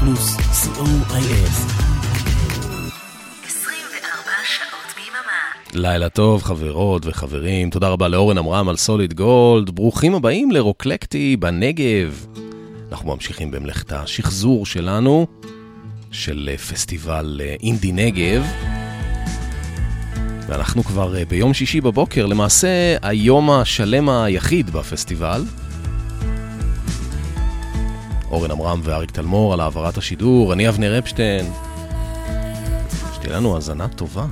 פלוס, co.il. לילה טוב, חברות וחברים. תודה רבה לאורן עמרם על סוליד גולד. ברוכים הבאים לרוקלקטי בנגב. אנחנו ממשיכים במלאכת השחזור שלנו, של פסטיבל אינדי נגב. ואנחנו כבר אה, ביום שישי בבוקר, למעשה היום השלם היחיד בפסטיבל. אורן עמרם ואריק תלמור על העברת השידור, אני אבנר אפשטיין. שתהיה לנו האזנה טובה.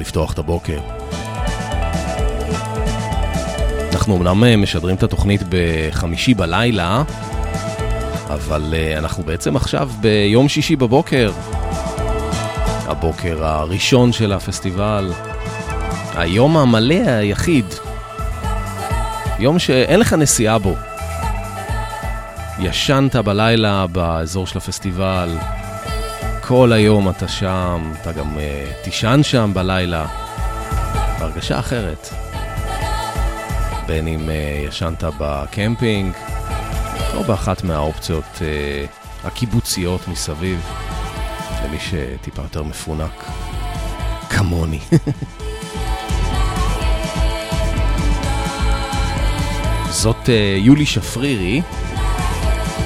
לפתוח את הבוקר. אנחנו אמנם אה, משדרים את התוכנית בחמישי בלילה, אבל אה, אנחנו בעצם עכשיו ביום שישי בבוקר. הבוקר הראשון של הפסטיבל. היום המלא היחיד. יום שאין לך נסיעה בו. ישנת בלילה באזור של הפסטיבל, כל היום אתה שם, אתה גם uh, תישן שם בלילה, בהרגשה אחרת. בין אם uh, ישנת בקמפינג, או באחת מהאופציות uh, הקיבוציות מסביב, למי שטיפה יותר מפונק, כמוני. זאת uh, יולי שפרירי,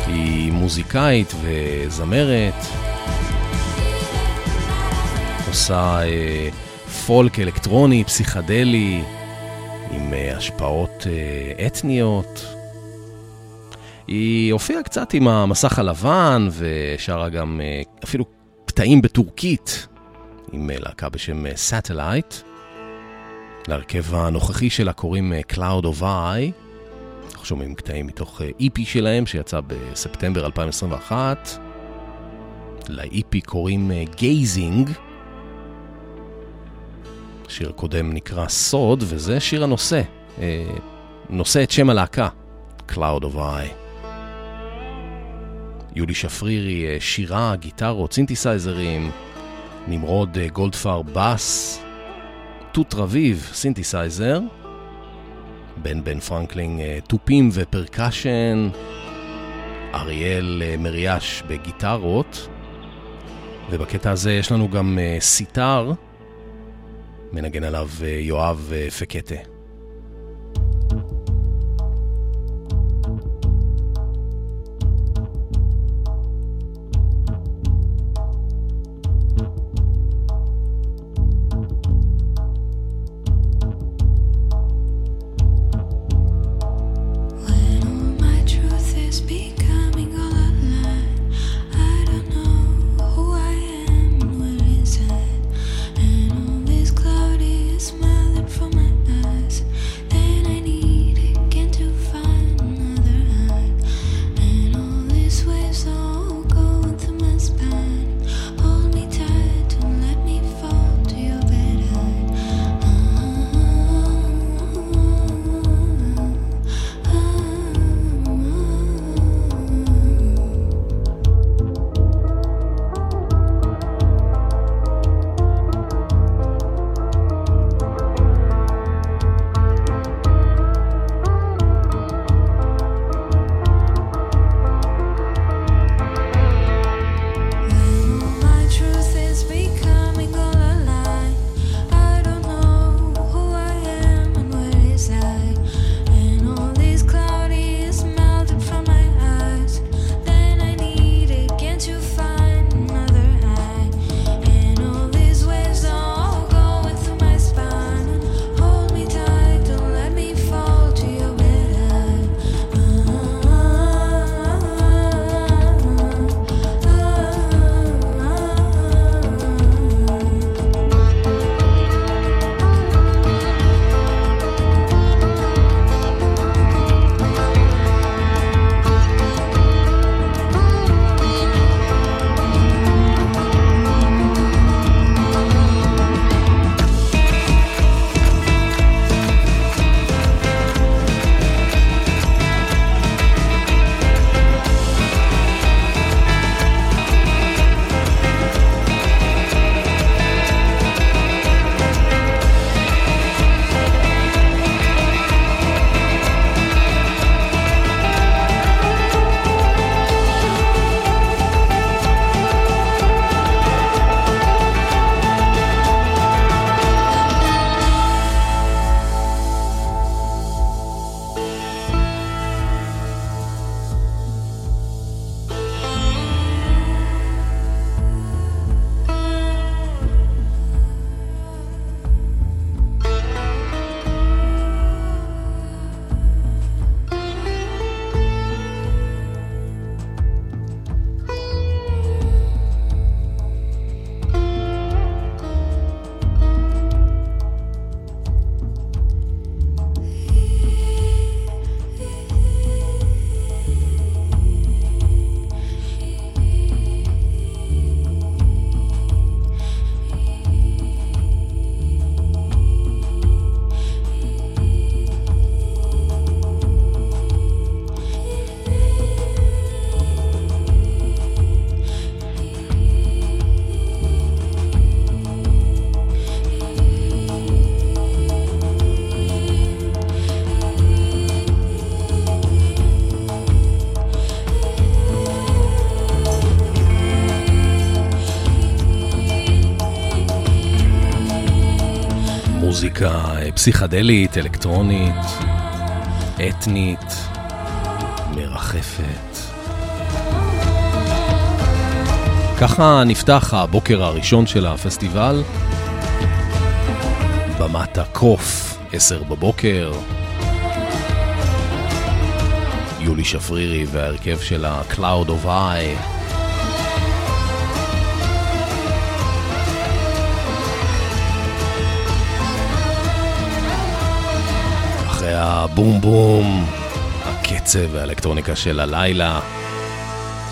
היא מוזיקאית וזמרת. עושה אה, פולק אלקטרוני, פסיכדלי, עם אה, השפעות אה, אתניות. היא הופיעה קצת עם המסך הלבן ושרה גם אה, אפילו קטעים בטורקית עם אה, להקה בשם Satellite. אה, להרכב הנוכחי שלה קוראים אה, Cloud of Eye. אנחנו שומעים קטעים מתוך EP אה, EP שלהם שיצא בספטמבר 2021. ל EP קוראים Gazing. אה, שיר קודם נקרא סוד, וזה שיר הנושא. אה, נושא את שם הלהקה, Cloud of Eye. יולי שפרירי, אה, שירה, גיטרות, סינתסייזרים, נמרוד אה, גולדפר בס, תות רביב, סינתסייזר, בן בן פרנקלינג, תופים ו percussion, אריאל מריאש בגיטרות, ובקטע הזה יש לנו גם סיטאר, מנגן עליו יואב פקטה. פסיכדלית, אלקטרונית, אתנית, מרחפת. ככה נפתח הבוקר הראשון של הפסטיבל. במת הקוף, עשר בבוקר. יולי שפרירי וההרכב של ה-Cloud of Eye. הבום בום, הקצב והאלקטרוניקה של הלילה.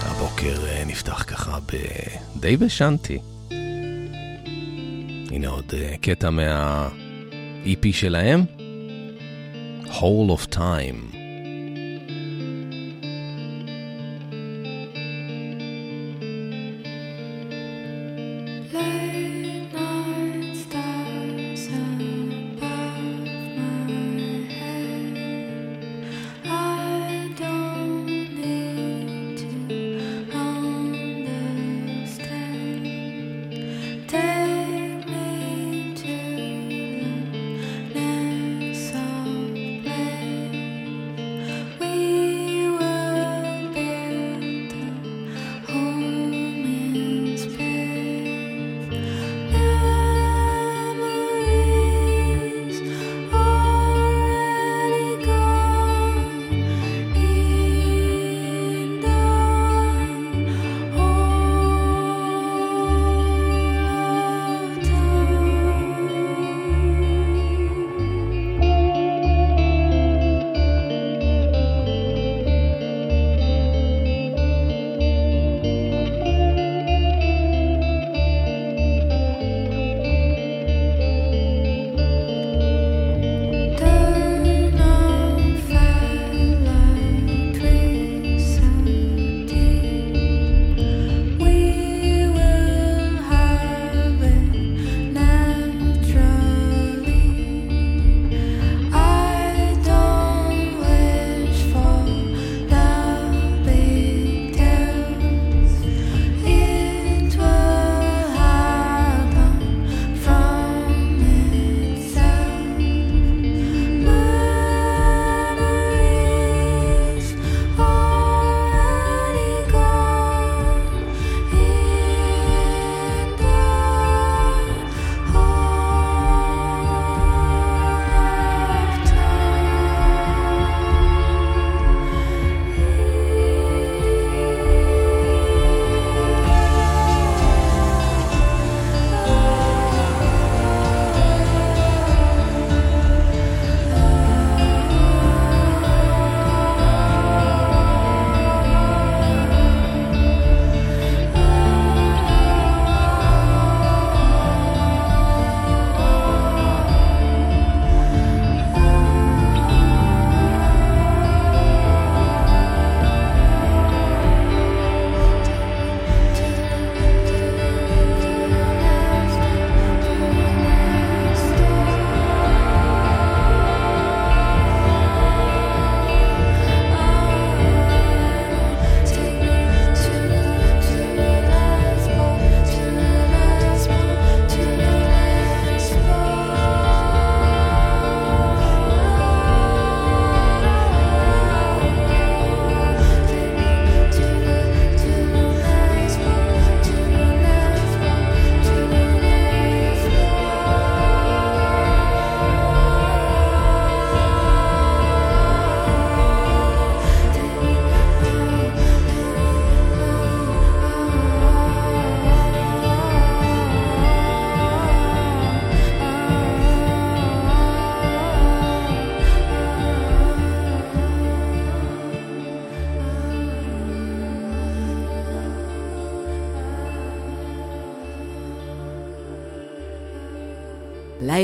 הבוקר אה, נפתח ככה די בשנתי. הנה עוד אה, קטע מה-EP שלהם, Whole of Time.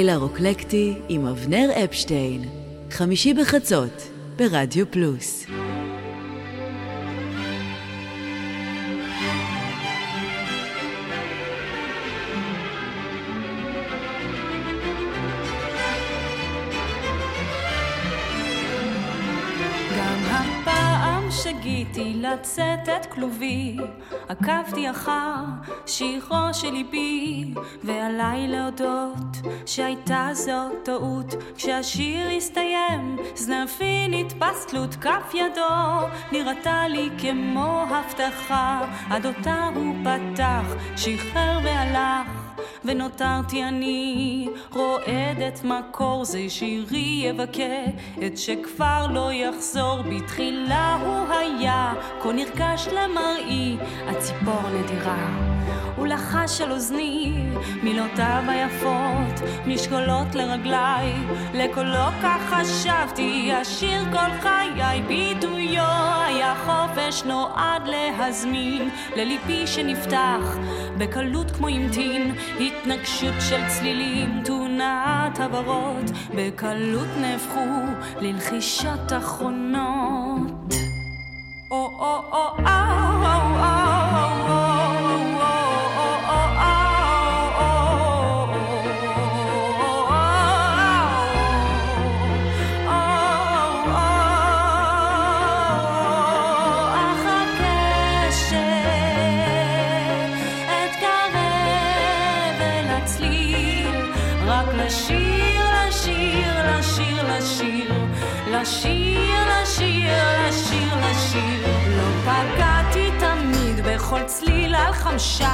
לילה רוקלקטי עם אבנר אפשטיין, חמישי בחצות, ברדיו פלוס. שגיתי לצאת את כלובי, עקבתי אחר שירו של ליבי, ועליי להודות שהייתה זו טעות. כשהשיר הסתיים, זנבי נתפס תלות כף ידו, נראתה לי כמו הבטחה, עד אותה הוא פתח, שחרר והלך. ונותרתי אני רועדת מקור זה שירי יבכה. את שכבר לא יחזור בתחילה הוא היה. כה נרגש למראי הציפור נדירה הוא לחש על אוזני מילותיו היפות משקולות לרגליי לקולו כך חשבתי אשיר כל חיי ביטויו היה חופש נועד להזמין לליבי שנפתח בקלות כמו המתין התנגשות של צלילים, תאונת הברות, בקלות נהפכו ללחישות אחרונות. או או או או או או shot.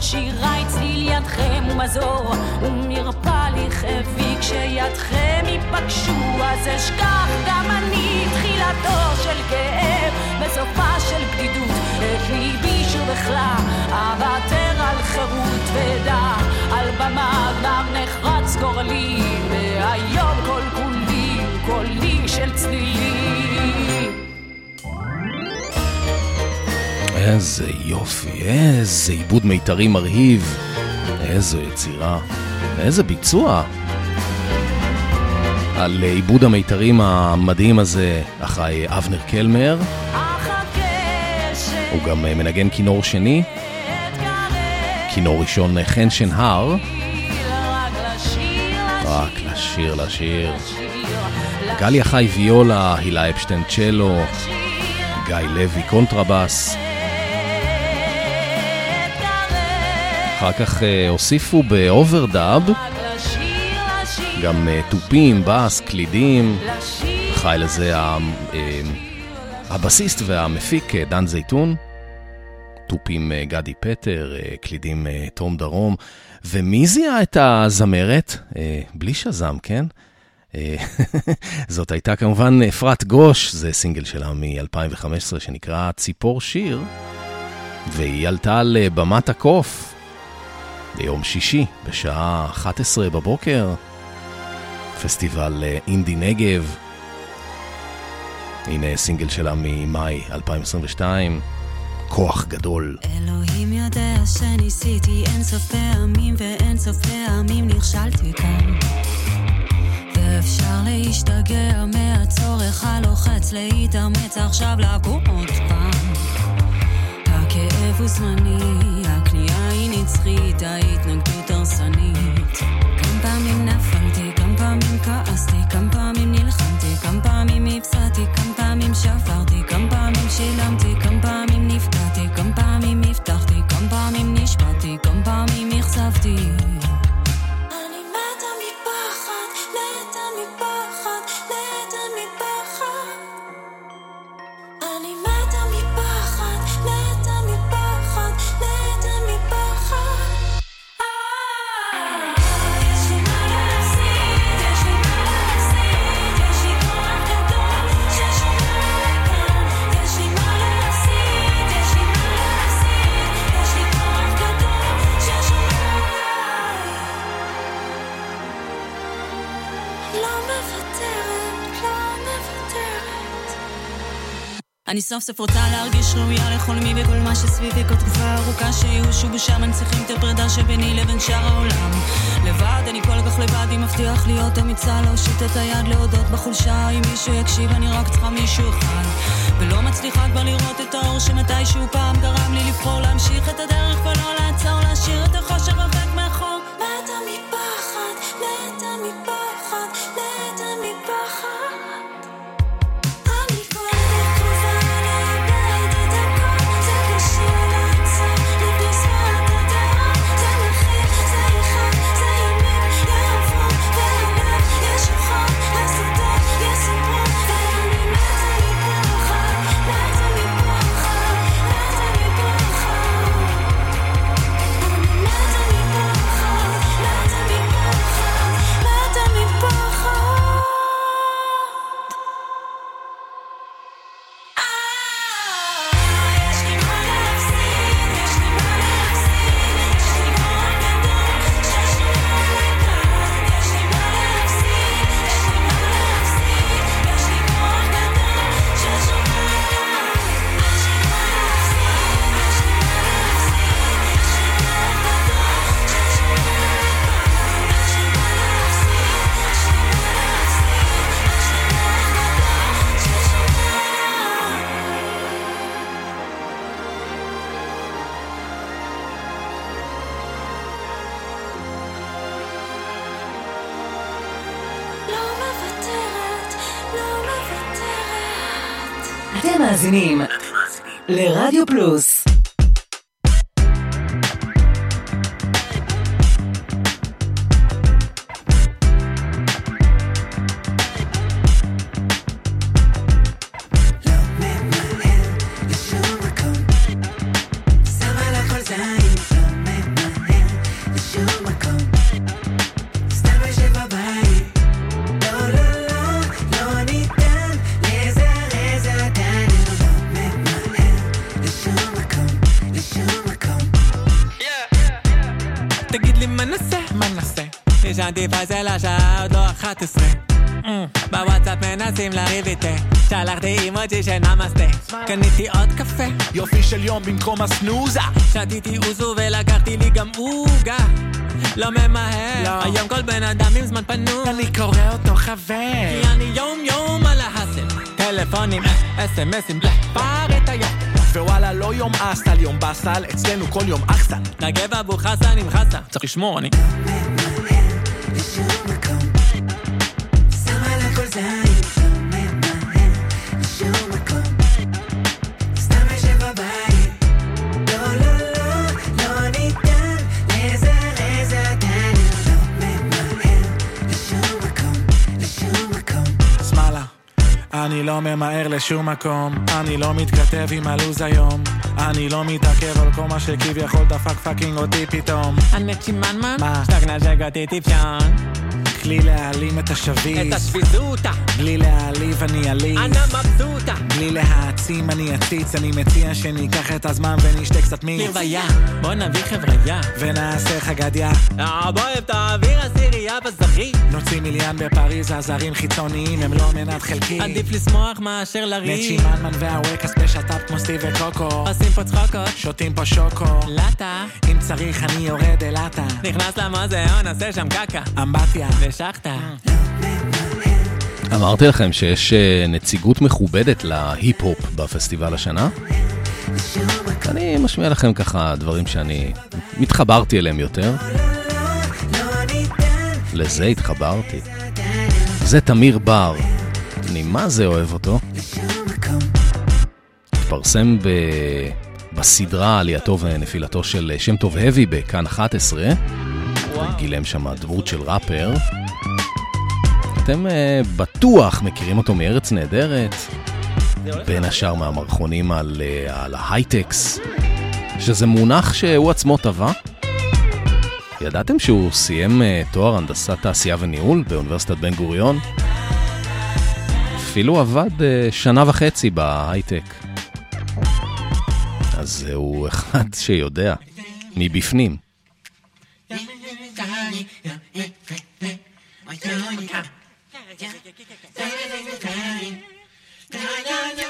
קבורות בין שיריי, צליל ידכם ומזור, ומרפא לכאבי, כשידכם ייפגשו, אז אשכח גם אני תחילתו של כאב, בסופה של בדידות, את ליבי שוב אכלה, אוותר על חירות ודע, על במה כבר נחרץ גורלי, והיום כל כולי קולי של צלילים. איזה יופי, איזה עיבוד מיתרי מרהיב, איזו יצירה, איזה ביצוע. על עיבוד המיתרים המדהים הזה אחראי אבנר קלמר. הוא גם מנגן כינור שני, כינור ראשון חן שנהר. רק לשיר, לשיר. גליה חי ויולה, הילה אפשטיין צ'לו, גיא לוי קונטרבאס. אחר כך אה, הוסיפו ב overdub גם אה, תופים, בס, קלידים. חי לזה אה, הבסיסט והמפיק דן זייתון. תופים גדי פטר, קלידים תום דרום. ומי זיהה את הזמרת? בלי Shazam, כן? זאת הייתה כמובן אפרת גוש, זה סינגל שלה מ-2015 שנקרא ציפור שיר, והיא עלתה לבמת הקוף ביום שישי בשעה 11 בבוקר, פסטיבל אה, אינדי נגב. הנה סינגל שלה ממאי 2022, כוח גדול. אלוהים יודע שניסיתי אין סוף פעמים ואין סוף פעמים נכשלתי כאן. אפשר להשתגע מהצורך הלוחץ להתאמץ עכשיו לקום עוד פעם. הכאב חיפוש זמני, הכניעה נצחית, ההתנגדות הרסנית. כמה פעמים נפלתי, כמה פעמים כעסתי, כמה פעמים נלחמתי, כמה פעמים הפסדתי, כמה פעמים שברתי, כמה פעמים שילמתי, כמה פעמים נפגעתי, כמה פעמים הבטחתי, כמה פעמים נשבעתי, כמה פעמים אכזבתי. אני סוף סוף רוצה להרגיש ראויה לכל מי וכל מה שסביבי כל תקופה ארוכה שייאוש ובושה מנציחים את הפרידה שביני לבין שאר העולם. לבד, אני כל כך לבד, אם מבטיח להיות אמיצה להושיט את היד להודות בחולשה אם מישהו יקשיב, אני רק צריכה מישהו אחד. ולא מצליחה כבר לראות את האור שמתישהו פעם גרם לי לבחור להמשיך את הדרך ולא לעצור, להשאיר את החושך רווק מאחור מאזינים לרדיו פלוס 11 mm. בוואטסאפ מנסים לריב איתי. שלחתי אימוג'י של נמאסטה קניתי עוד קפה. יופי של יום במקום הסנוזה. שתיתי אוזו ולקחתי לי גם עוגה. לא ממהר, לא. היום כל בן אדם עם זמן פנוי. אני קורא אותו חבר. כי אני יום יום על ההאסל טלפונים, אס.אם.אסים, פאר את היום. ווואלה לא יום אסל, יום באסל, אצלנו כל יום אחסן נגב אבו חסן עם חסה, צריך לשמור אני אני לא ממהר לשום מקום, אני לא מתכתב עם הלו"ז היום, אני לא מתעכב על כל מה שכביכול דפק פאקינג אותי פתאום. אני צ'ימנמן? מה? שטגנז'ק אותי טיפשון. כלי להעלים את השביס. את השביזותה. בלי להעליב אני עליב. אנא מבסוטה. בלי להעצים אני אציץ, אני מציע שניקח את הזמן ונשתה קצת מיץ. לרוויה, בוא נביא חבריה. ונעשה חגדיה. אה, בוא אוהב תעביר עשירייה בזכי. נוציא מיליאן בפריז, הזרים חיצוניים הם לא מנת חלקי. עדיף לשמוח מאשר לריב. נצ'י מנמן והווקס בשת"פ כמו סטיב וקוקו. עושים פה צחוקות. שותים פה שוקו. לטה. אם צריך אני יורד אלטה. נכנס למוזיאון, עושה שם קקה. אמבטיה. המשכת. אמרתי לכם שיש אה, נציגות מכובדת להיפ-הופ בפסטיבל השנה? אני משמיע לכם ככה דברים שאני מתחברתי אליהם יותר. לזה התחברתי. זה תמיר בר, אני מה זה אוהב אותו. התפרסם ב... בסדרה עלייתו ונפילתו של שם טוב הבי בכאן 11. גילם שם דמות של ראפר. אתם uh, בטוח מכירים אותו מארץ נהדרת, בין השאר מהמערכונים על, uh, על ההייטקס, שזה מונח שהוא עצמו טבע. ידעתם שהוא סיים uh, תואר הנדסת תעשייה וניהול באוניברסיטת בן גוריון? אפילו עבד uh, שנה וחצי בהייטק. אז הוא אחד שיודע, מבפנים.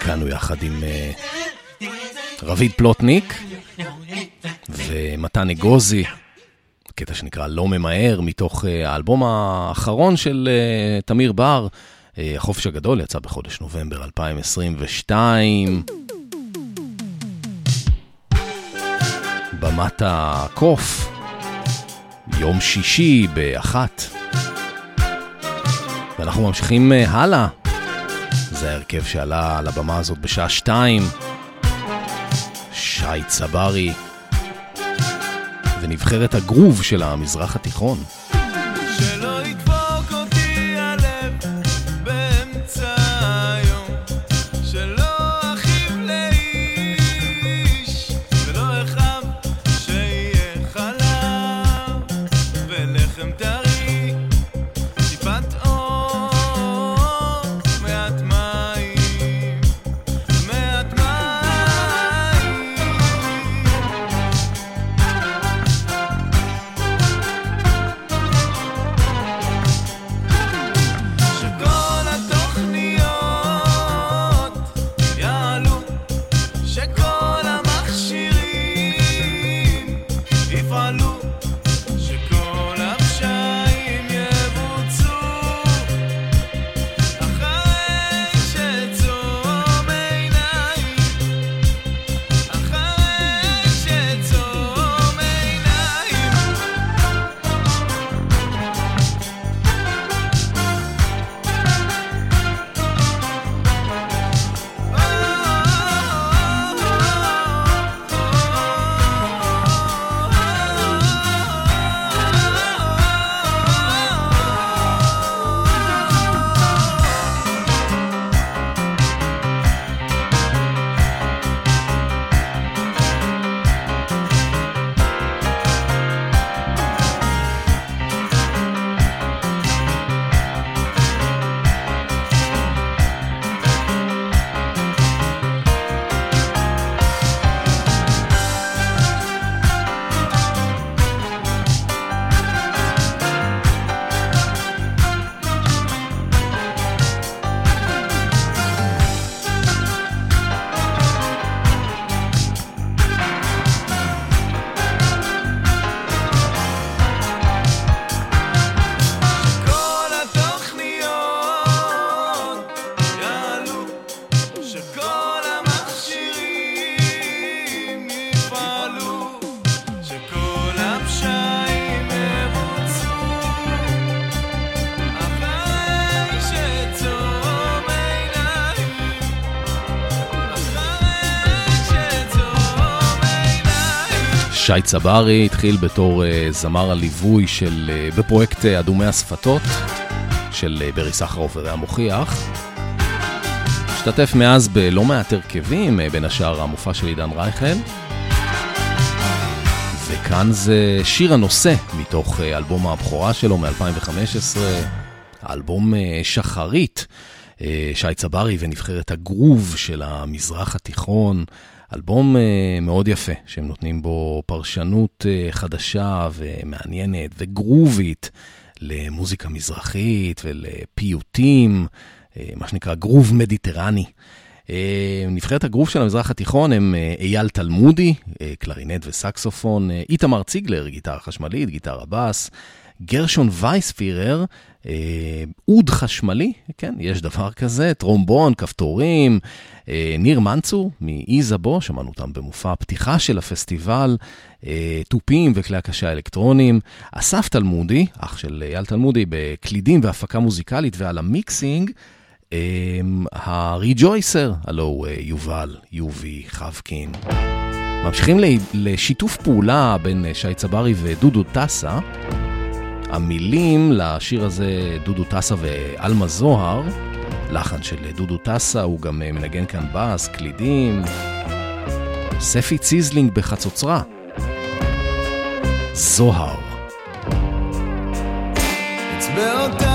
כאן הוא יחד עם uh, רביד פלוטניק ומתן אגוזי, קטע שנקרא לא ממהר, מתוך uh, האלבום האחרון של uh, תמיר בר, החופש הגדול, יצא בחודש נובמבר 2022. במת הקוף, יום שישי באחת. ואנחנו ממשיכים הלאה. זה ההרכב שעלה על הבמה הזאת בשעה שתיים. שי צברי. ונבחרת הגרוב של המזרח התיכון. שי צברי התחיל בתור uh, זמר הליווי של, uh, בפרויקט uh, אדומי השפתות של ברי סחרוף ורע מוכיח. השתתף מאז בלא מעט הרכבים, בין השאר המופע של עידן רייכל. וכאן זה שיר הנושא מתוך אלבום הבכורה שלו מ-2015, האלבום שחרית. שי צברי ונבחרת הגרוב של המזרח התיכון. אלבום uh, מאוד יפה, שהם נותנים בו פרשנות uh, חדשה ומעניינת וגרובית למוזיקה מזרחית ולפיוטים, uh, מה שנקרא גרוב מדיטרני. נבחרת הגרוב של המזרח התיכון הם אייל תלמודי, קלרינט וסקסופון, איתמר ציגלר, גיטרה חשמלית, גיטרה בס, גרשון וייספירר, אוד חשמלי, כן, יש דבר כזה, טרומבון, כפתורים. ניר מנצור מאיזבו, שמענו אותם במופע הפתיחה של הפסטיבל, תופים וכלי הקשה האלקטרונים. אסף תלמודי, אח של אייל תלמודי, בקלידים והפקה מוזיקלית ועל המיקסינג. הריג'ויסר, הלו הוא יובל, יובי חבקין. ממשיכים לשיתוף פעולה בין שי צברי ודודו טסה. המילים לשיר הזה דודו טסה ואלמה זוהר, לחן של דודו טסה, הוא גם מנגן כאן בס, קלידים. ספי ציזלינג בחצוצרה. זוהר. אותה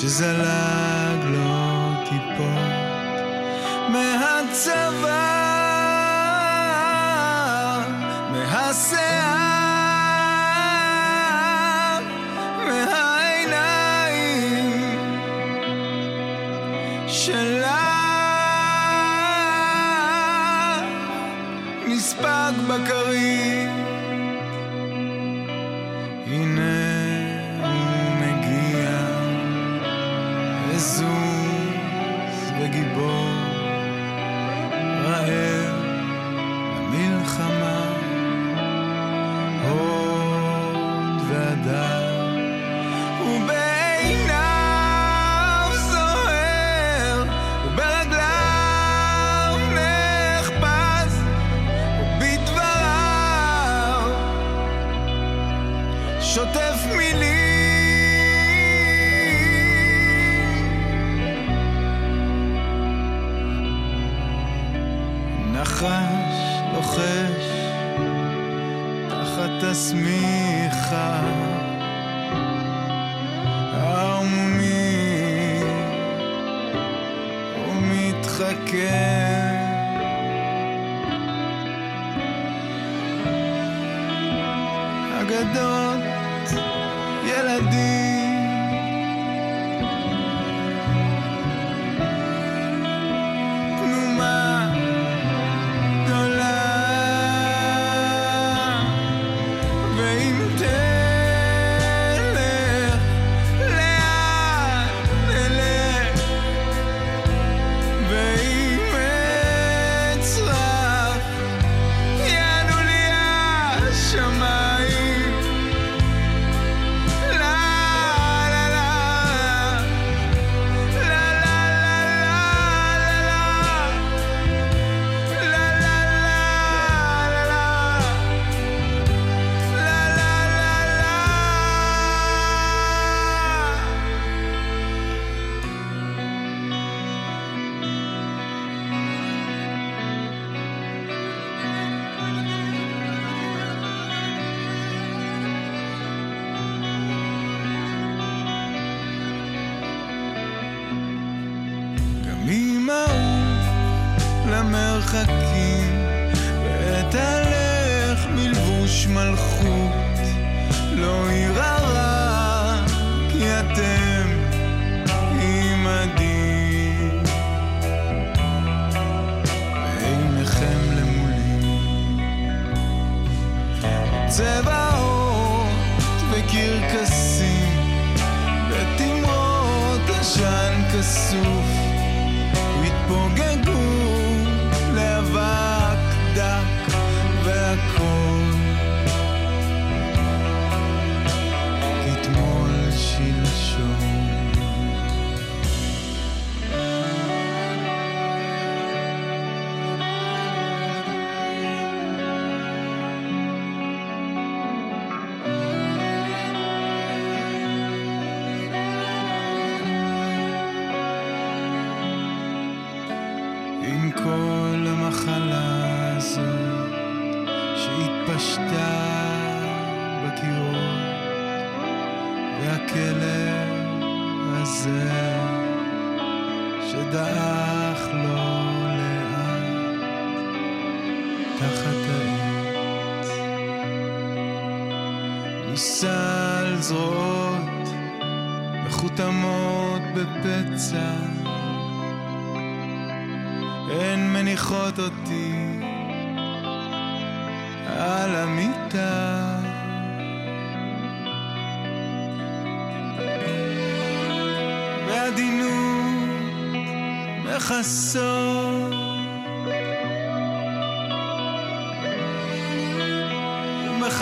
שזלג לו לא טיפות מהצבע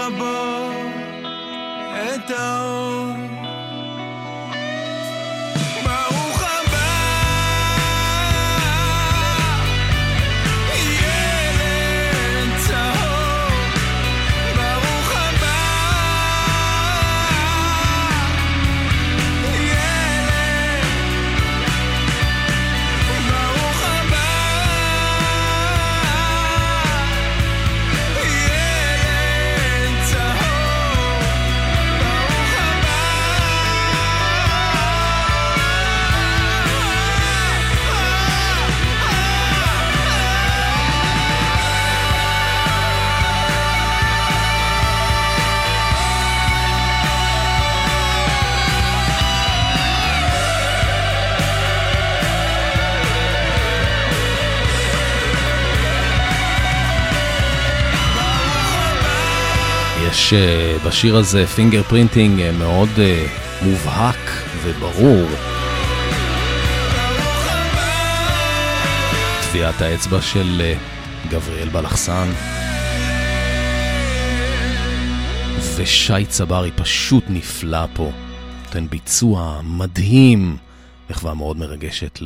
above. יש בשיר הזה finger printing מאוד מובהק וברור. טביעת האצבע של גבריאל בלחסן. ושי צברי פשוט נפלא פה. נותן ביצוע מדהים, מחווה מאוד מרגשת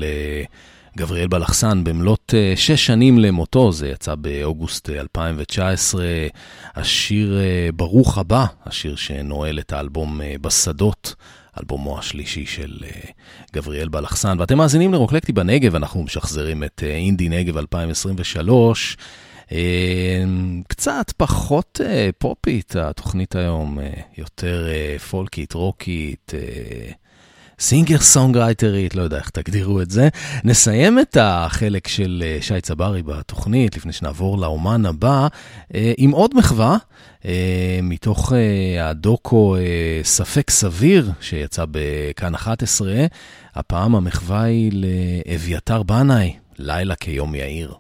לגבריאל בלחסן במלאת אה, שש שנים למותו, זה יצא באוגוסט 2019. אה, השיר אה, ברוך הבא, השיר שנועל את האלבום בשדות. אלבומו השלישי של גבריאל בלחסן. ואתם מאזינים לרוקלקטי בנגב, אנחנו משחזרים את אינדי נגב 2023. קצת פחות פופית התוכנית היום, יותר פולקית, רוקית. סינגר סונגרייטרית, לא יודע איך תגדירו את זה. נסיים את החלק של שי צברי בתוכנית, לפני שנעבור לאומן הבא, עם עוד מחווה, מתוך הדוקו ספק סביר, שיצא בכאן 11. הפעם המחווה היא לאביתר בנאי, לילה כיום יאיר.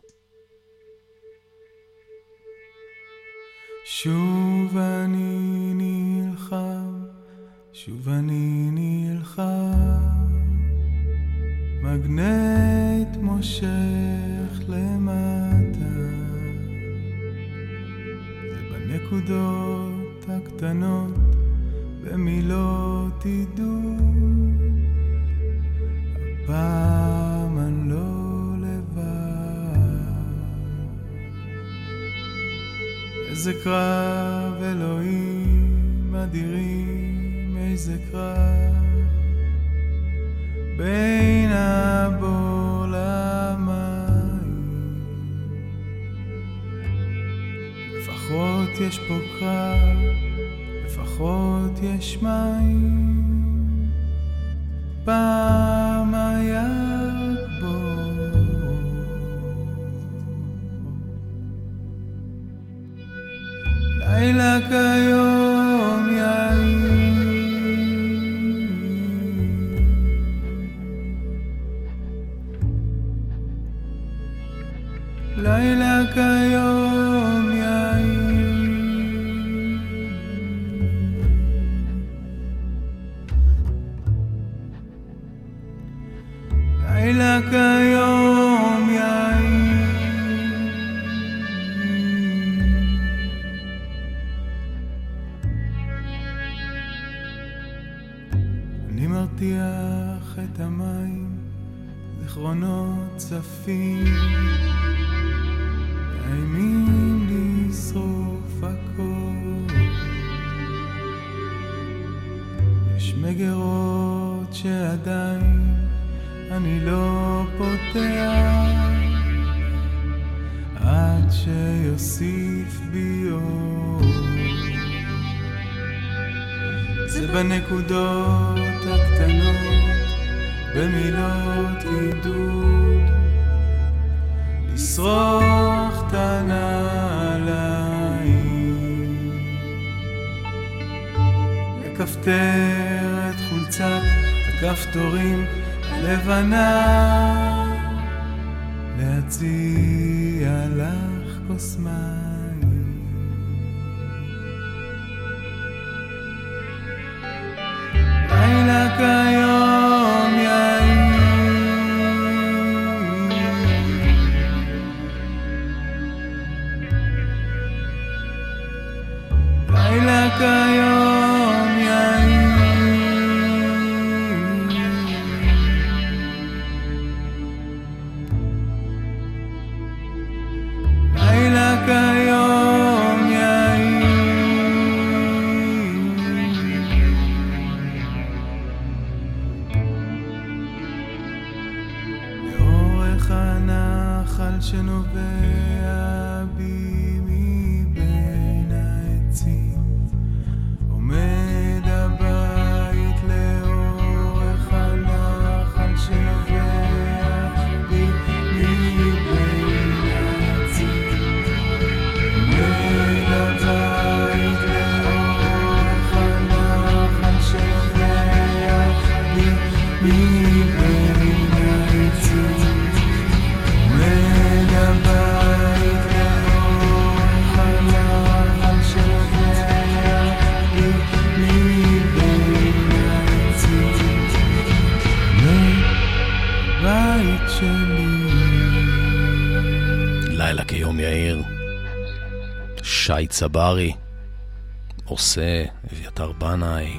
שוב אני נלחם, שוב אני נלחם, מגנט מושך למטה, זה בנקודות הקטנות, במילות עידוד, הפעם אני לא איזה קרב אלוהים אדירים, איזה קרב בין הבור למים. לפחות יש פה קרב, לפחות יש מים. פעם היה לילה כיום יאיר. לילה כיום יאיר. לילה כיום יאיר. מרתיח את המים, זיכרונות צפים, מגירות שעדיין אני לא פותח, עד שיוסיף בי אור. זה בנקודות הקטנות, במילות עידוד, לשרוך את הנעליים, לכפתר את חולצת הכפתורים הלבנה, להציע לך כוס מים. לילה כיום צברי עושה אביתר בנאי.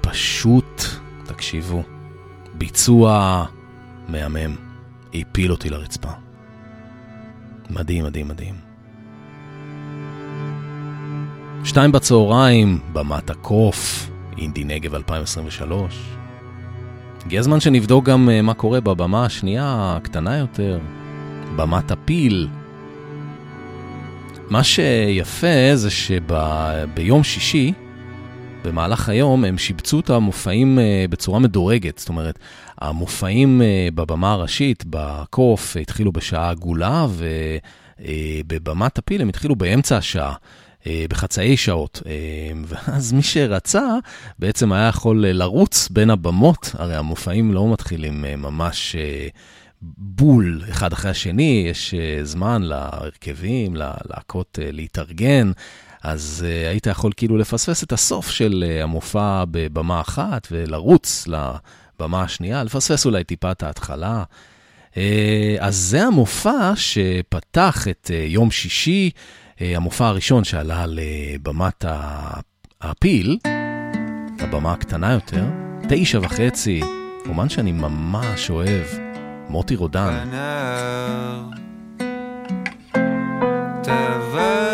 פשוט, תקשיבו, ביצוע מהמם. הפיל אותי לרצפה. מדהים, מדהים, מדהים. שתיים בצהריים, במת הקוף, אינדי נגב 2023. הגיע הזמן שנבדוק גם אה, מה קורה בבמה השנייה, הקטנה יותר, במת הפיל. מה שיפה זה שביום שישי, במהלך היום, הם שיבצו את המופעים אה, בצורה מדורגת. זאת אומרת, המופעים אה, בבמה הראשית, בקוף, התחילו בשעה עגולה, ובבמת הפיל הם התחילו באמצע השעה. אה, בחצאי שעות. אה, ואז מי שרצה בעצם היה יכול לרוץ בין הבמות, הרי המופעים לא מתחילים אה, ממש בול אחד אחרי השני, יש זמן להרכבים, ללהקות להתארגן. אז uh, היית יכול כאילו לפספס את הסוף של המופע בבמה אחת ולרוץ לבמה השנייה, לפספס אולי טיפה את ההתחלה. אז זה המופע שפתח את יום שישי, אה, המופע הראשון שעלה על אה, במת הפיל, הבמה הקטנה יותר, תשע וחצי, אומן שאני ממש אוהב, מוטי רודן. הקלידים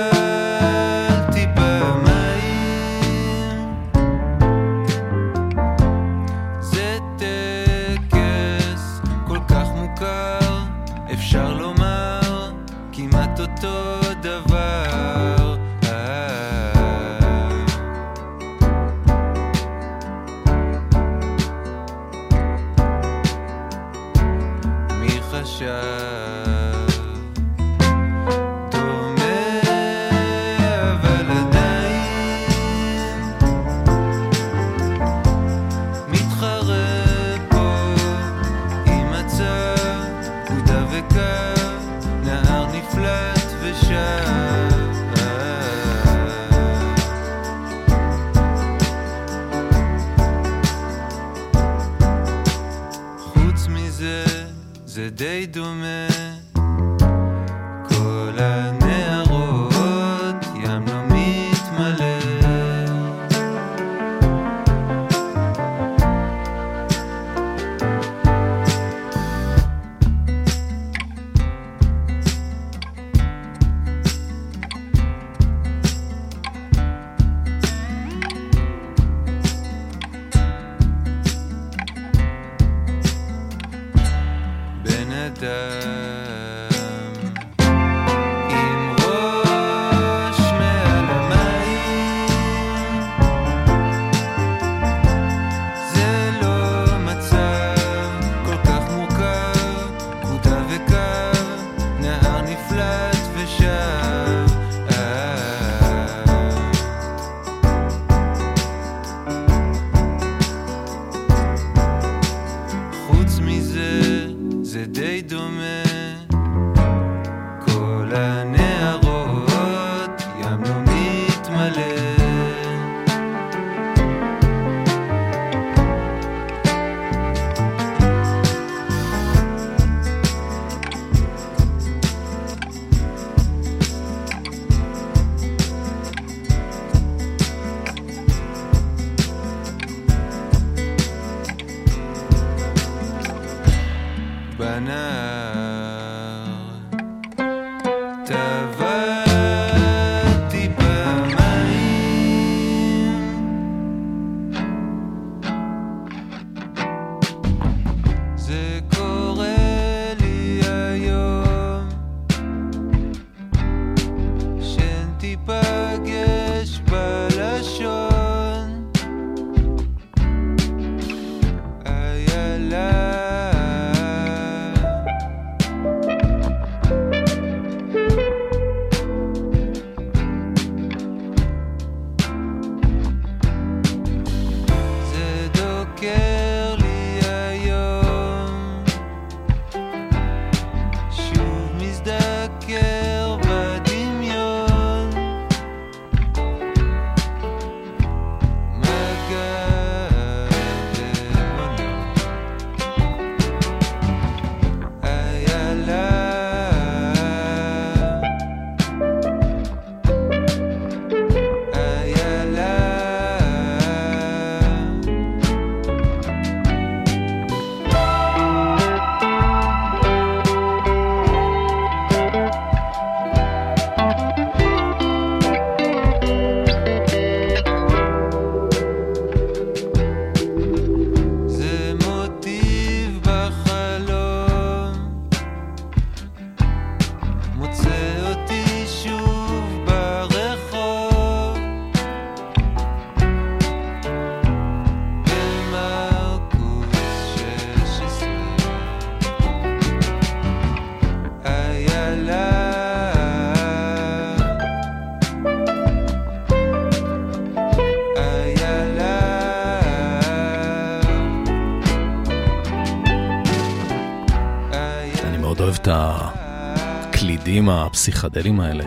הפסיכדליים האלה.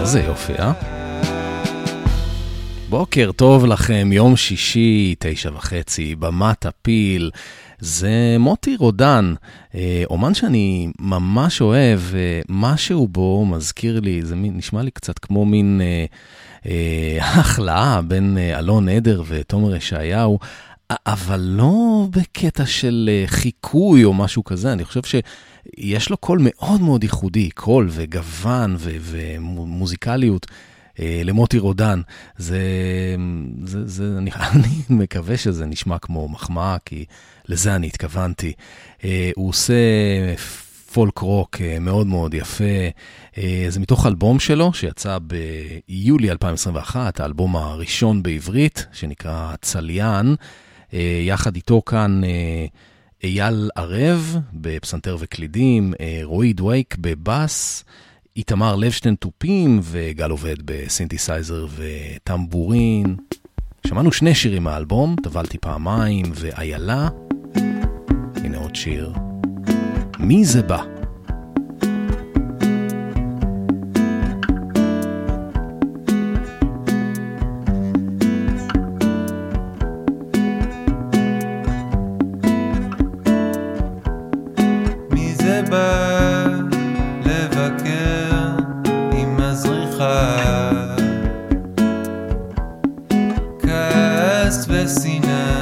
איזה יופי, אה? בוקר טוב לכם, יום שישי, תשע וחצי, במת הפיל. זה מוטי רודן, אה, אומן שאני ממש אוהב, אה, משהו בו מזכיר לי, זה נשמע לי קצת כמו מין אה, אה, החלאה בין אה, אלון עדר ותומר ישעיהו. אבל לא בקטע של חיקוי או משהו כזה, אני חושב שיש לו קול מאוד מאוד ייחודי, קול וגוון ומוזיקליות. למוטי רודן. זה, זה, זה, אני, אני מקווה שזה נשמע כמו מחמאה, כי לזה אני התכוונתי. הוא עושה פולק רוק מאוד מאוד יפה. זה מתוך אלבום שלו שיצא ביולי 2021, האלבום הראשון בעברית, שנקרא צליין. אה, יחד איתו כאן אה, אייל ערב בפסנתר וקלידים, אה, רועי דווייק בבאס, איתמר לבשטיין תופים וגל עובד בסינתסייזר וטמבורין. שמענו שני שירים מהאלבום, טבלתי פעמיים ואיילה. הנה עוד שיר. מי זה בא? תופים.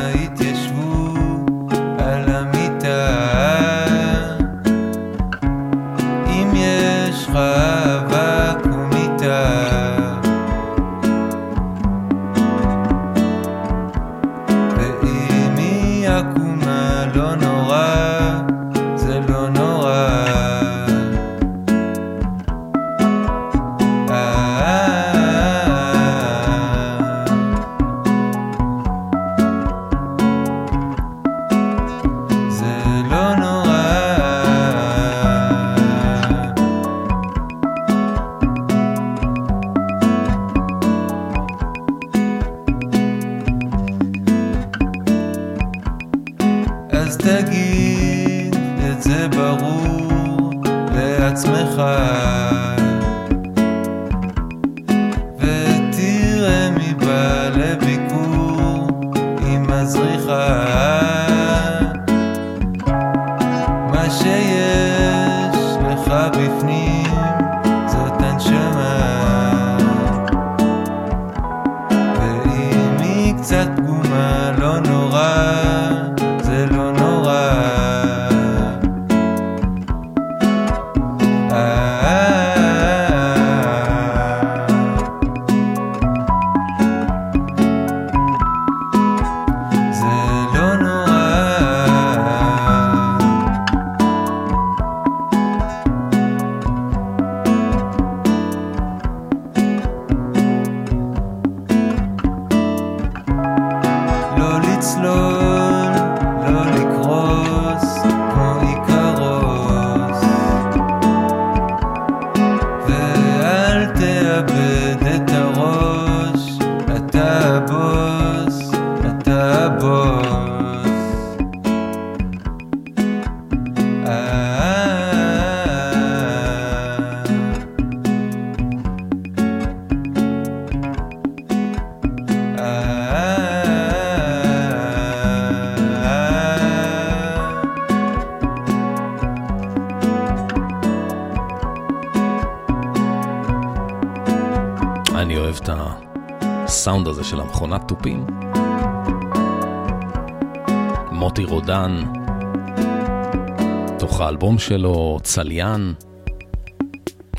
שלו, צליין,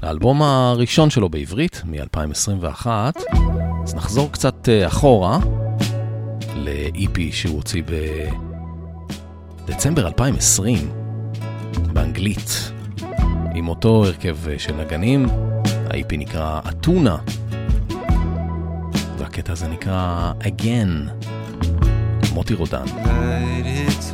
האלבום הראשון שלו בעברית, מ-2021, אז נחזור קצת אה, אחורה ל-EP שהוא הוציא בדצמבר 2020, באנגלית, עם אותו הרכב אה, של נגנים, ה-EP נקרא אתונה. הקטע הזה נקרא Again, מוטי רודן. She's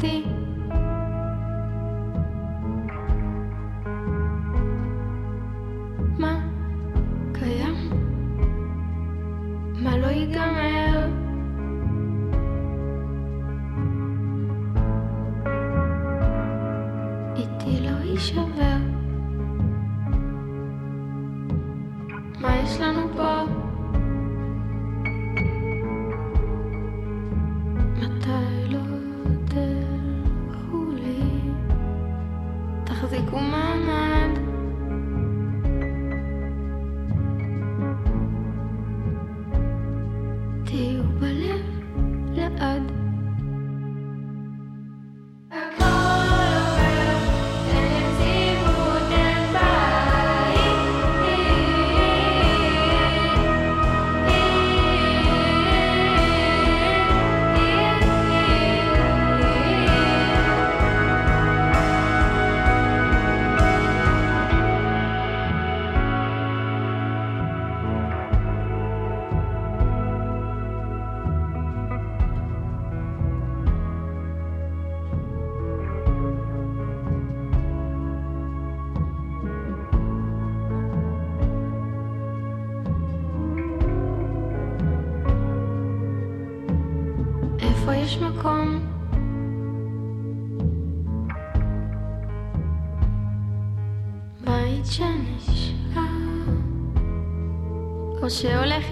的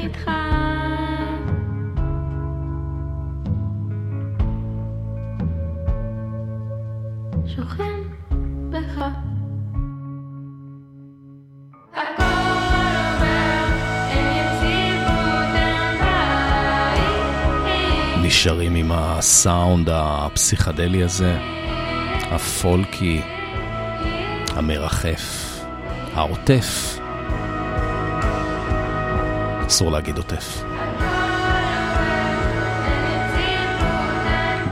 איתך שוכן בך. נשארים עם הסאונד הפסיכדלי הזה, הפולקי, המרחף, העוטף. אסור להגיד עוטף.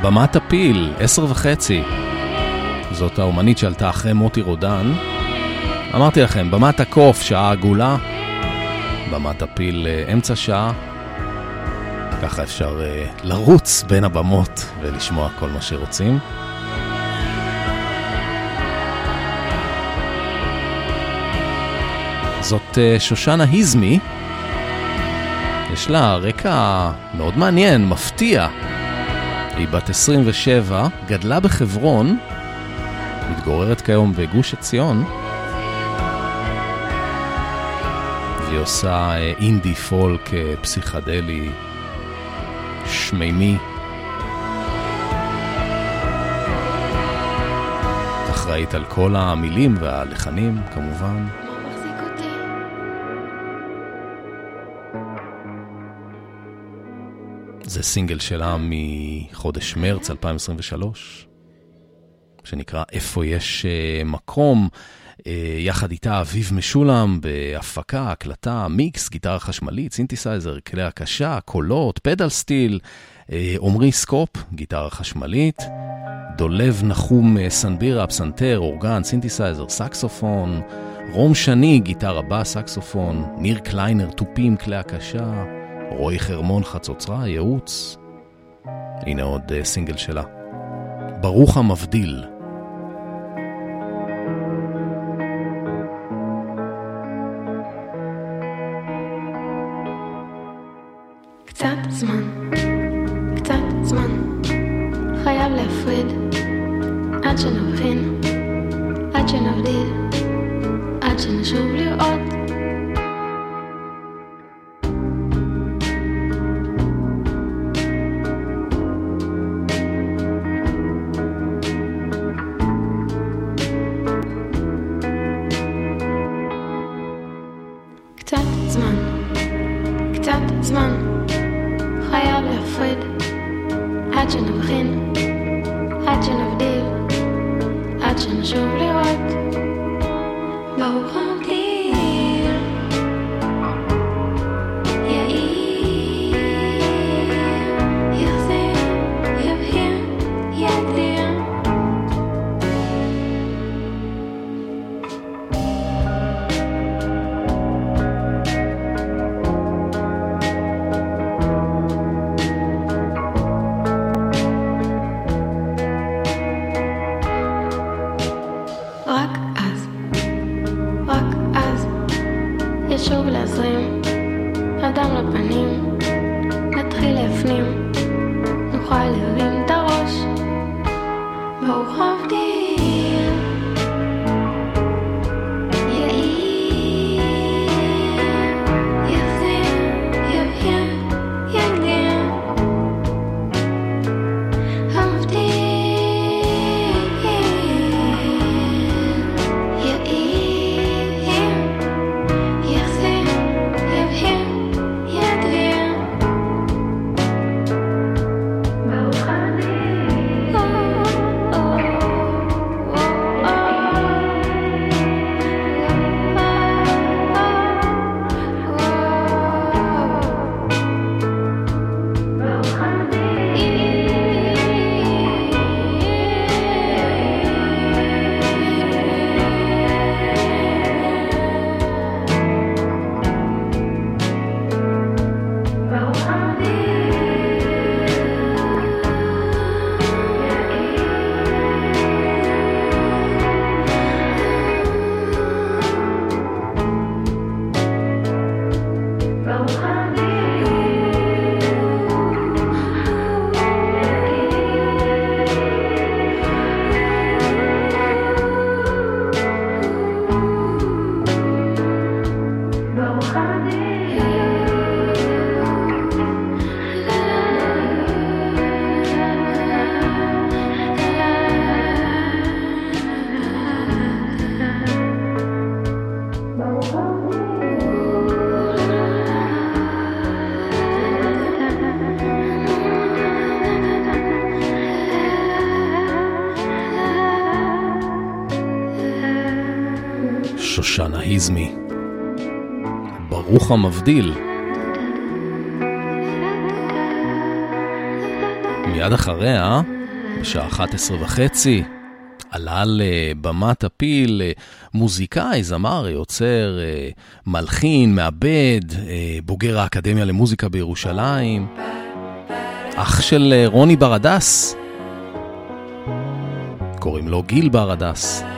במת הפיל, עשר וחצי. זאת האומנית שעלתה אחרי מוטי רודן. אמרתי לכם, במת הקוף, שעה עגולה. במת הפיל, אה, אמצע שעה. ככה אפשר uh, לרוץ בין הבמות ולשמוע כל מה שרוצים. זאת uh, שושנה היזמי, יש לה רקע מאוד מעניין, מפתיע. היא בת 27, גדלה בחברון, מתגוררת כיום בגוש עציון, והיא עושה אה, אינדי פולק אה, פסיכדלי שמימי. אחראית על כל המילים והלחנים, כמובן. זה סינגל שלה מחודש מרץ 2023, שנקרא איפה יש אה, מקום. אה, יחד איתה אביב משולם בהפקה, הקלטה, מיקס, גיטרה חשמלית, סינתסייזר, כלי הקשה, קולות, pedal steel, אה, עמרי סקופ, גיטרה חשמלית, דולב נחום סנבירה, פסנתר, אורגן, סינתסייזר, סקסופון, רום שני, גיטרה בס, סקסופון, ניר קליינר, תופים, כלי הקשה, רועי חרמון, חצוצרה, ייעוץ. הנה עוד אה, סינגל שלה. ברוך המבדיל. קצת זמן, קצת זמן, חייב להפריד, עד שנבחין, עד שנבדיל, עד שנשוב לראות. ברוך המבדיל. מיד אחריה, בשעה 11 וחצי, עלה לבמת הפיל מוזיקאי, זמר, יוצר, מלחין, מעבד, בוגר האקדמיה למוזיקה בירושלים, אח של רוני ברדס, קוראים לו גיל ברדס.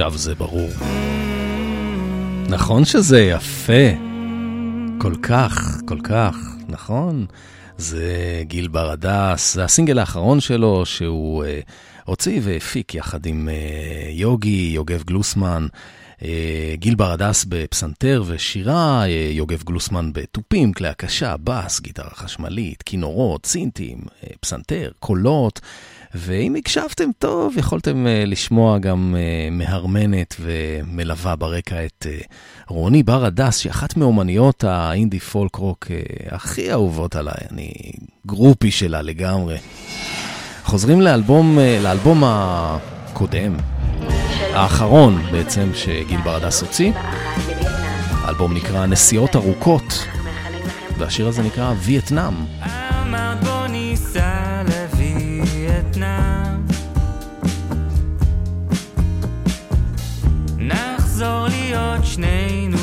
עכשיו זה ברור. נכון שזה יפה. כל כך, כל כך, נכון? זה גיל ברדס, זה הסינגל האחרון שלו שהוא אה, הוציא והפיק יחד עם אה, יוגי, יוגב גלוסמן. אה, גיל ברדס בפסנתר ושירה, אה, יוגב גלוסמן בתופים, כלי הקשה, בס, גיטרה חשמלית, כינורות, סינטים, אה, פסנתר, קולות. ואם הקשבתם טוב, יכולתם אה, לשמוע גם אה, מהרמנת ומלווה ברקע את אה, רוני בר הדס, שהיא אחת מאומניות האינדי פולק רוק אה, הכי אהובות עליי, אני גרופי שלה לגמרי. חוזרים לאלבום, אה, לאלבום הקודם, האחרון בעצם שגיל בר הדס הוציא. האלבום נקרא נסיעות ארוכות, והשיר הזה נקרא וייטנאם. אמרת שנינו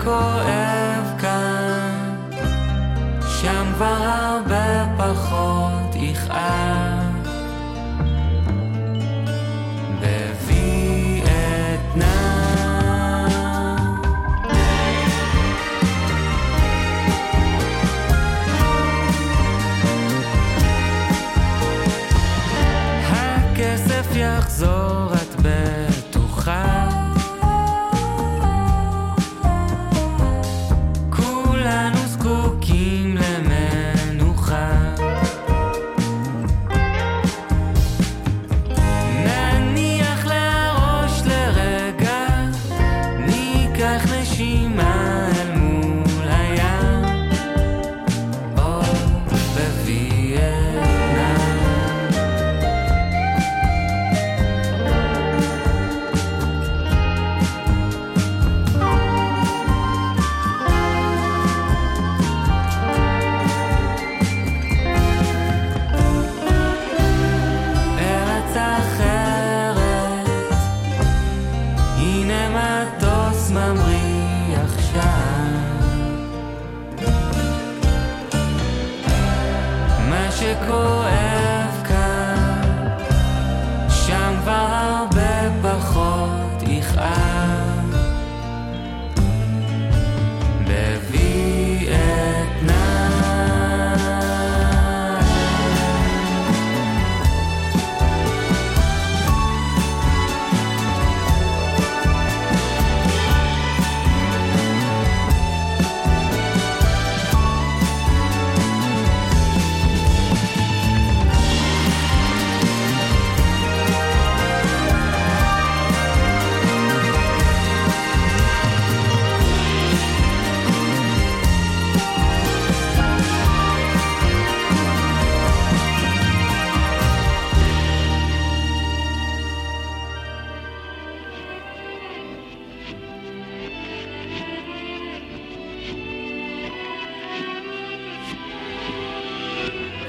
שכואב כאן, שם כבר הרבה פחות יכאב.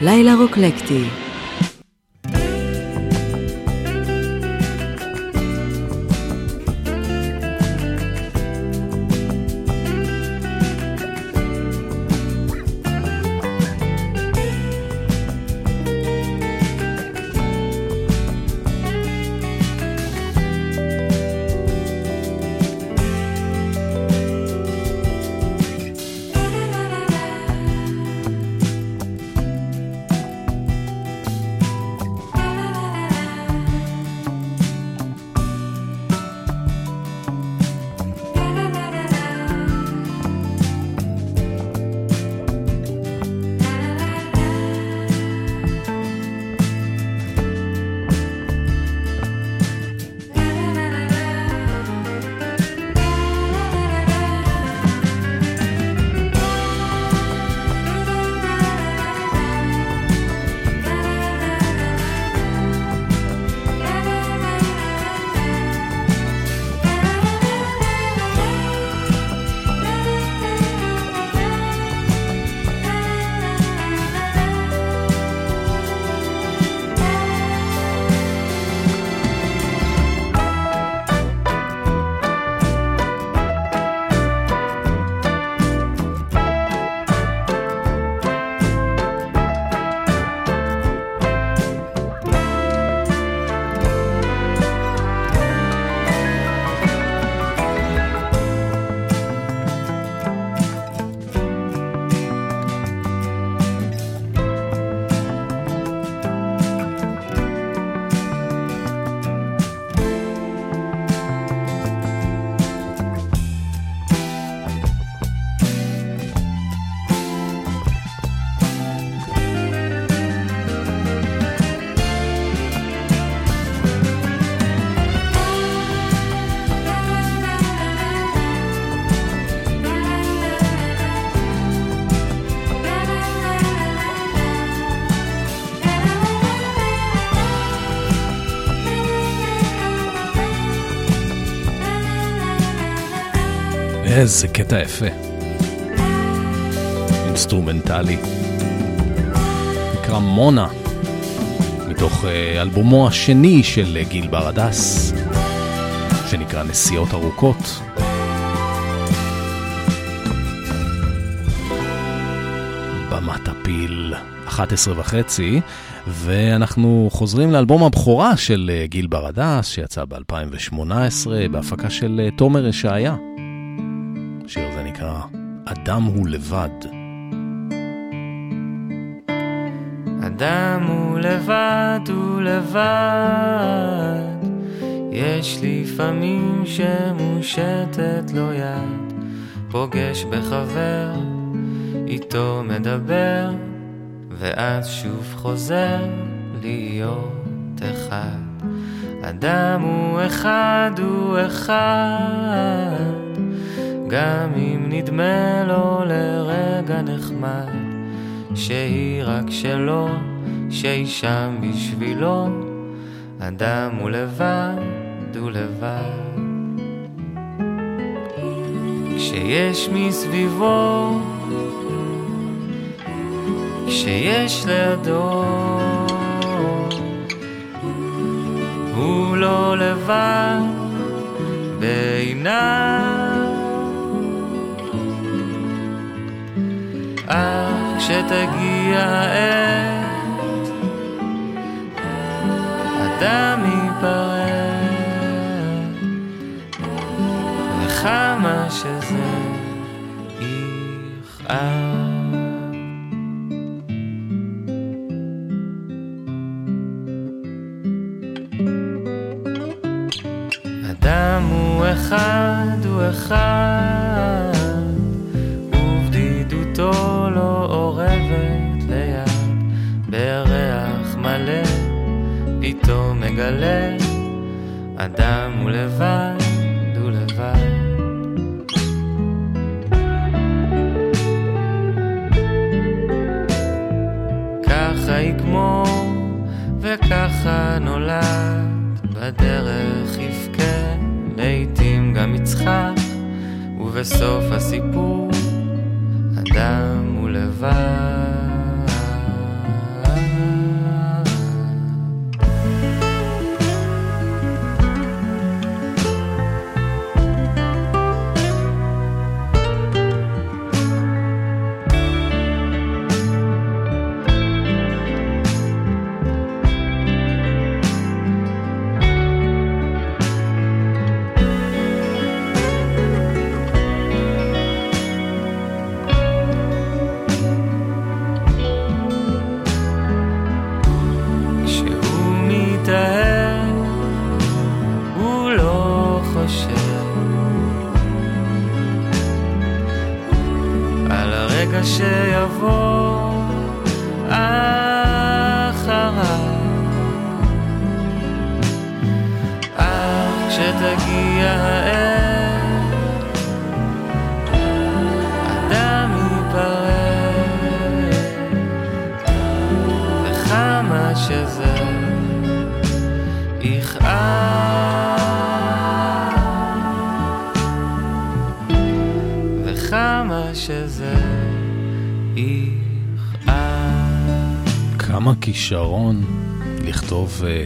לילה רוקלקטי. איזה קטע יפה. אינסטרומנטלי. נקרא מונה, מתוך אה, אלבומו השני של אה, גיל בר הדס, שנקרא נסיעות ארוכות. במת הפיל, 11 וחצי, ואנחנו חוזרים לאלבום הבכורה של אה, גיל בר הדס, שיצא ב-2018 בהפקה של תומר ישעיה. השיר הזה נקרא אדם הוא לבד. אדם הוא לבד, הוא לבד. יש לפעמים שמושטת לו יד, פוגש בחבר, איתו מדבר, ואז שוב חוזר להיות אחד. אדם הוא אחד, הוא אחד, גם אם נדמה לו לרגע נחמד, שהיא רק שלו, שהיא שם בשבילו, אדם הוא לבד, הוא לבד. כשיש מסביבו, כשיש לידו, הוא לא לבד בעיניו. אך כשתגיע העת, אדם ייפרד, וכמה שזה יכאב. אדם הוא אחד, הוא אחד, מגלה, אדם הוא לבד, הוא לבד. ככה יגמור, וככה נולד, בדרך יבכה, לעתים גם יצחק, ובסוף הסיפור, אדם הוא לבד.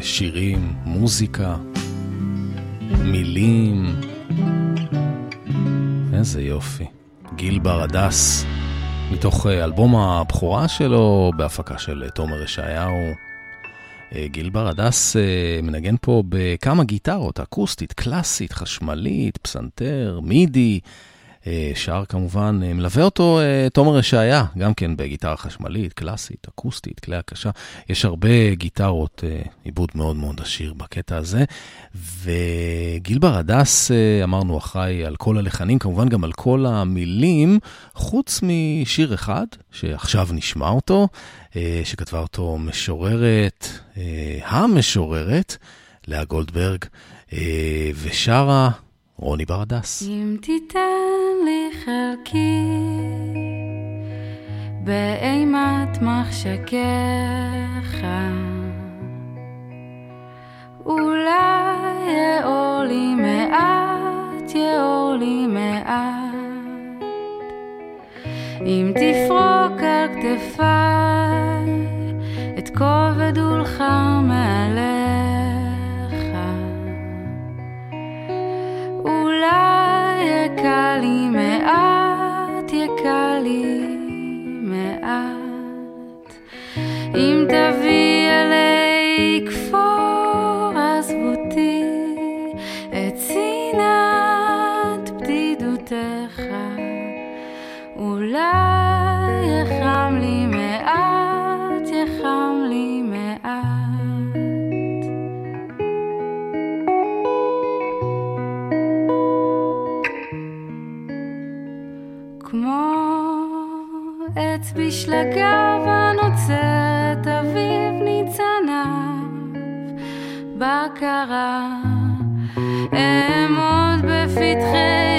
שירים, מוזיקה, מילים. איזה יופי. גיל ברדס, מתוך אה, אלבום הבכורה שלו, בהפקה של אה, תומר ישעיהו. אה, גיל ברדס אה, מנגן פה בכמה גיטרות, אקוסטית, קלאסית, חשמלית, פסנתר, מידי. אה, שר כמובן, אה, מלווה אותו אה, תומר ישעיה, גם כן בגיטרה חשמלית, קלאסית, אקוסטית, כלי הקשה. יש הרבה גיטרות, עיבוד מאוד מאוד עשיר בקטע הזה. וגיל ברדס, אמרנו, אחראי על כל הלחנים, כמובן גם על כל המילים, חוץ משיר אחד, שעכשיו נשמע אותו, שכתבה אותו משוררת, המשוררת, לאה גולדברג, ושרה רוני ברדס. אם תיתן לי חלקי באימת מחשקיך, אולי יאור לי מעט, יאור לי מעט. אם תפרוק על כתפיי את כובד עולך יקל לי מעט, יקל לי מעט. אם תביא אלי כפור עזבותי את שנאת בדידותך, אולי כמו עץ בשלגיו הנוצרת אביב ניצניו. בקרה אעמוד בפתחי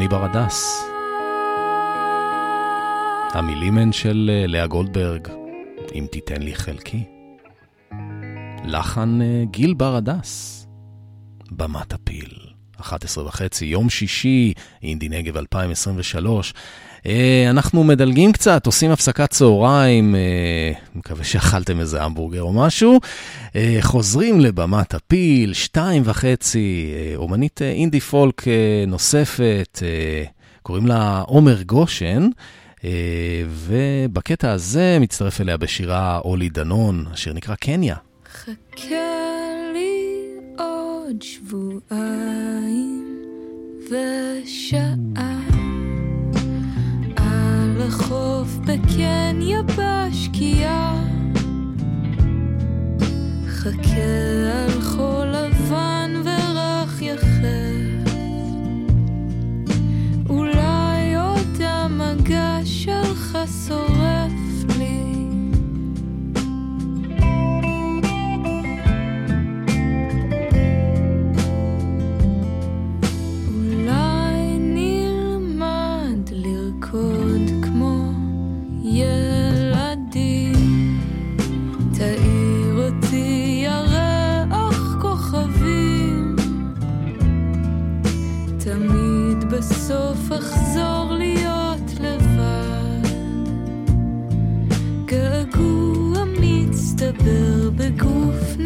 רוני ברדס. המילים הן של אה, לאה גולדברג, אם תיתן לי חלקי. לחן אה, גיל ברדס. במת הפיל. 11 וחצי, יום שישי, אינדי נגב 2023. אה, אנחנו מדלגים קצת, עושים הפסקת צהריים, אה, מקווה שאכלתם איזה המבורגר או משהו. אה, חוזרים לבמת הפיל, שתיים וחצי, אומנית אינדי פולק נוספת, קוראים לה עומר גושן. ובקטע הזה מצטרף אליה בשירה אולי דנון, השיר נקרא קניה. חכה לי עוד שבועיים ושעה על החוף בקניה בשקיעה חכה על חול לבן ורך יחף אולי עוד המגע שלך שורף בסוף אחזור להיות לבד. געגוע מצטבר בגוף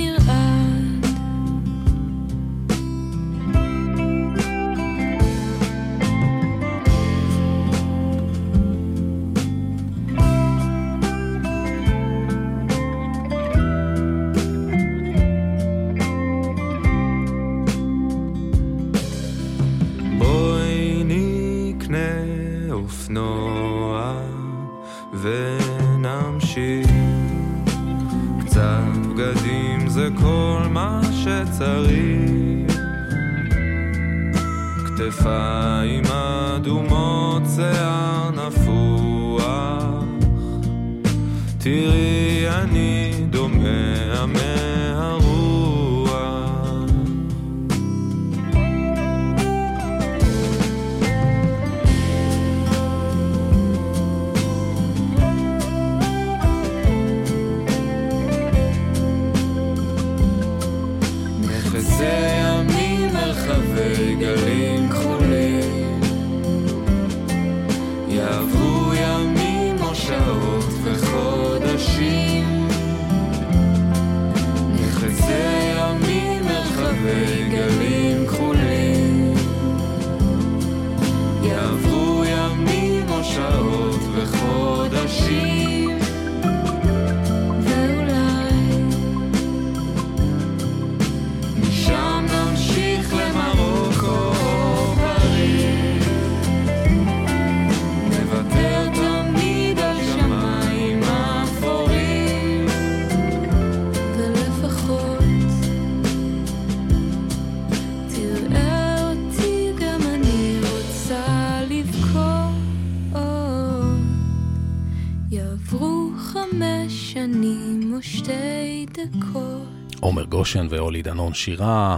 גושן ואולי דנון שירה.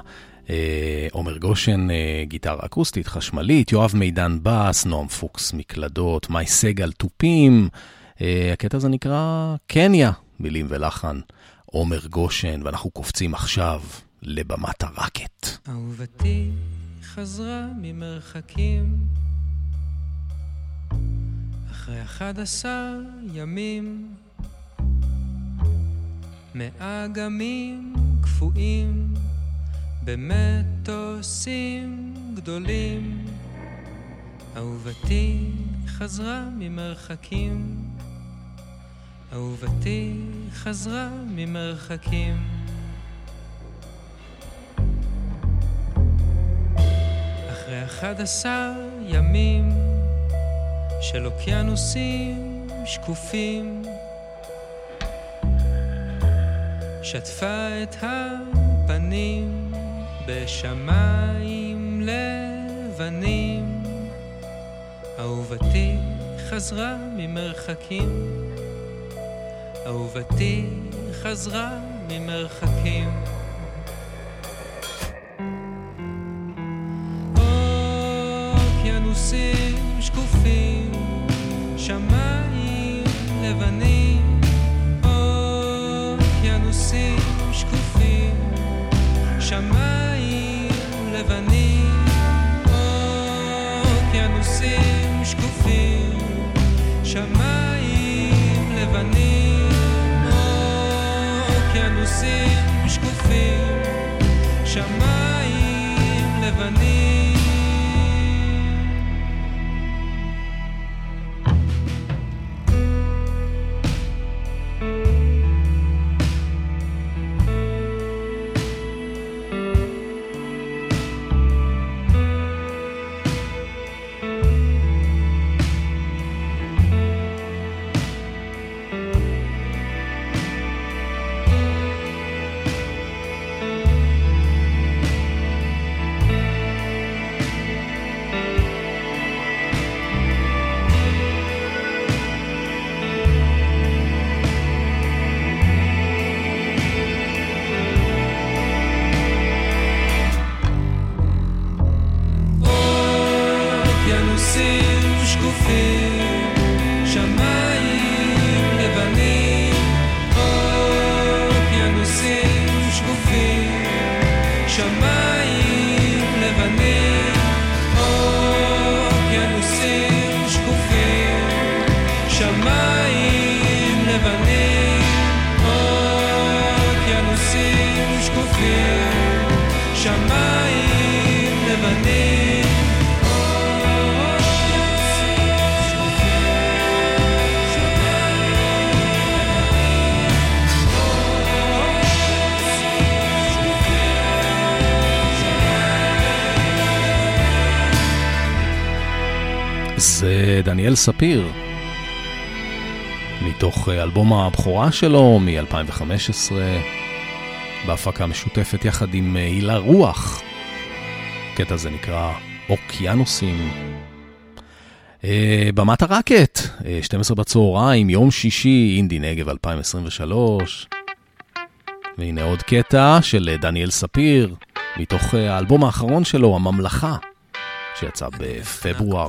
אה, עומר גושן, אה, גיטרה אקוסטית, חשמלית, יואב מידן בס, נועם פוקס מקלדות, מאי סגל תופים. אה, הקטע הזה נקרא קניה, מילים ולחן. עומר גושן, ואנחנו קופצים עכשיו לבמת הרקט. אהובתי חזרה ממרחקים אחרי אחד עשר ימים מאגמים קפואים במטוסים גדולים. אהובתי חזרה ממרחקים. אהובתי חזרה ממרחקים. אחרי אחד עשר ימים של אוקיינוסים שקופים שטפה את הפנים בשמיים לבנים. אהובתי חזרה ממרחקים. אהובתי חזרה ממרחקים. אוקיינוסים שקופים שמיים לבנים שמיים לבנים אוקיינוסים שקופים. שמיים לבנים אוקיינוסים שקופים. שמיים לבנים זה דניאל ספיר, מתוך אה, אלבום הבכורה שלו מ-2015, בהפקה משותפת יחד עם אה, הילה רוח. הקטע הזה נקרא אוקיינוסים. במת הרקט, אה, 12 בצהריים, יום שישי, אינדי נגב 2023. והנה עוד קטע של אה, דניאל ספיר, מתוך האלבום האחרון שלו, הממלכה, שיצא בפברואר.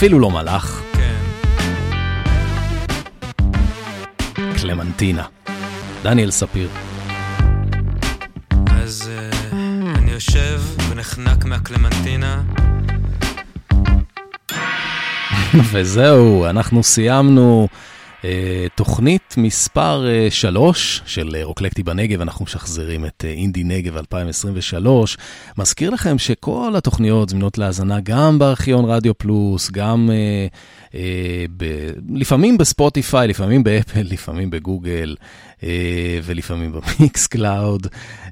אפילו לא מלאך. כן. קלמנטינה. דניאל ספיר. אז uh, אני יושב ונחנק מהקלמנטינה. וזהו, אנחנו סיימנו תוכנית מספר אה, 3 של אה, רוקלקטי בנגב, אנחנו משחזרים את אה, אינדי נגב 2023. מזכיר לכם שכל התוכניות זמינות להאזנה גם בארכיון רדיו פלוס, גם אה, אה, ב, לפעמים בספוטיפיי, לפעמים באפל, לפעמים בגוגל. אה, ולפעמים ב Mixcloud.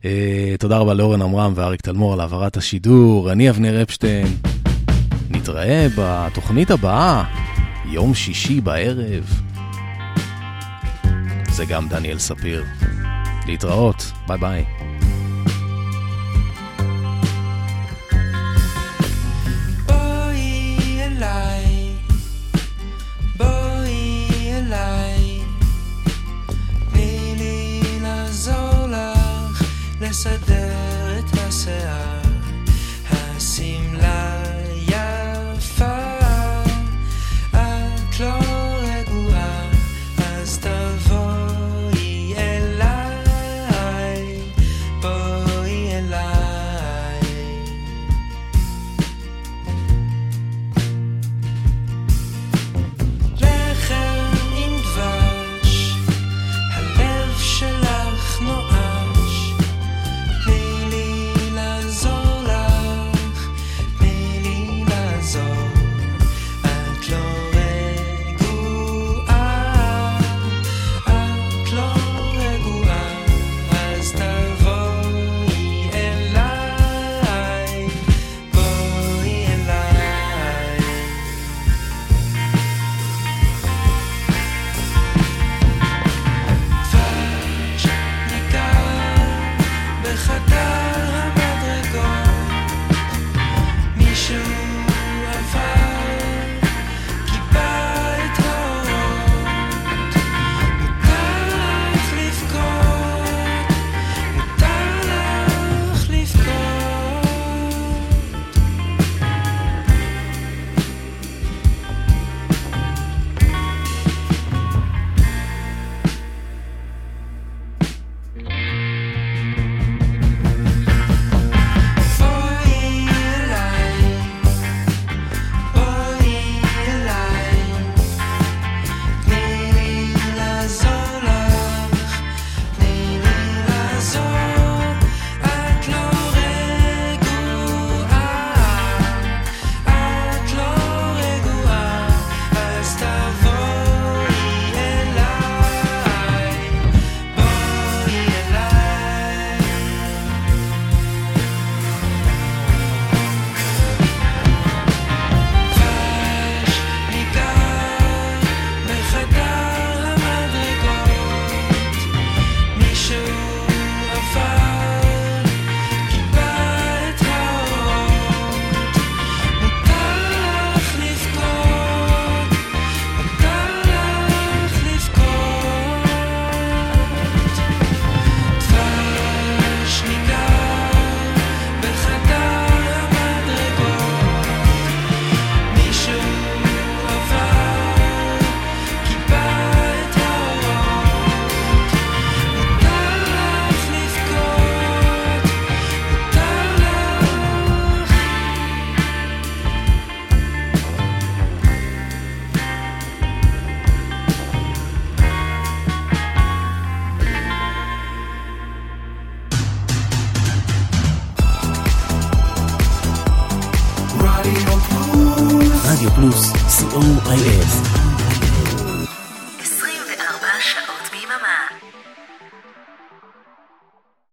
אה, תודה רבה לאורן עמרם ואריק תלמור על העברת השידור. אני אבנר אפשטיין. נתראה בתוכנית הבאה, יום שישי בערב. זה גם דניאל ספיר. להתראות, ביי ביי. בואי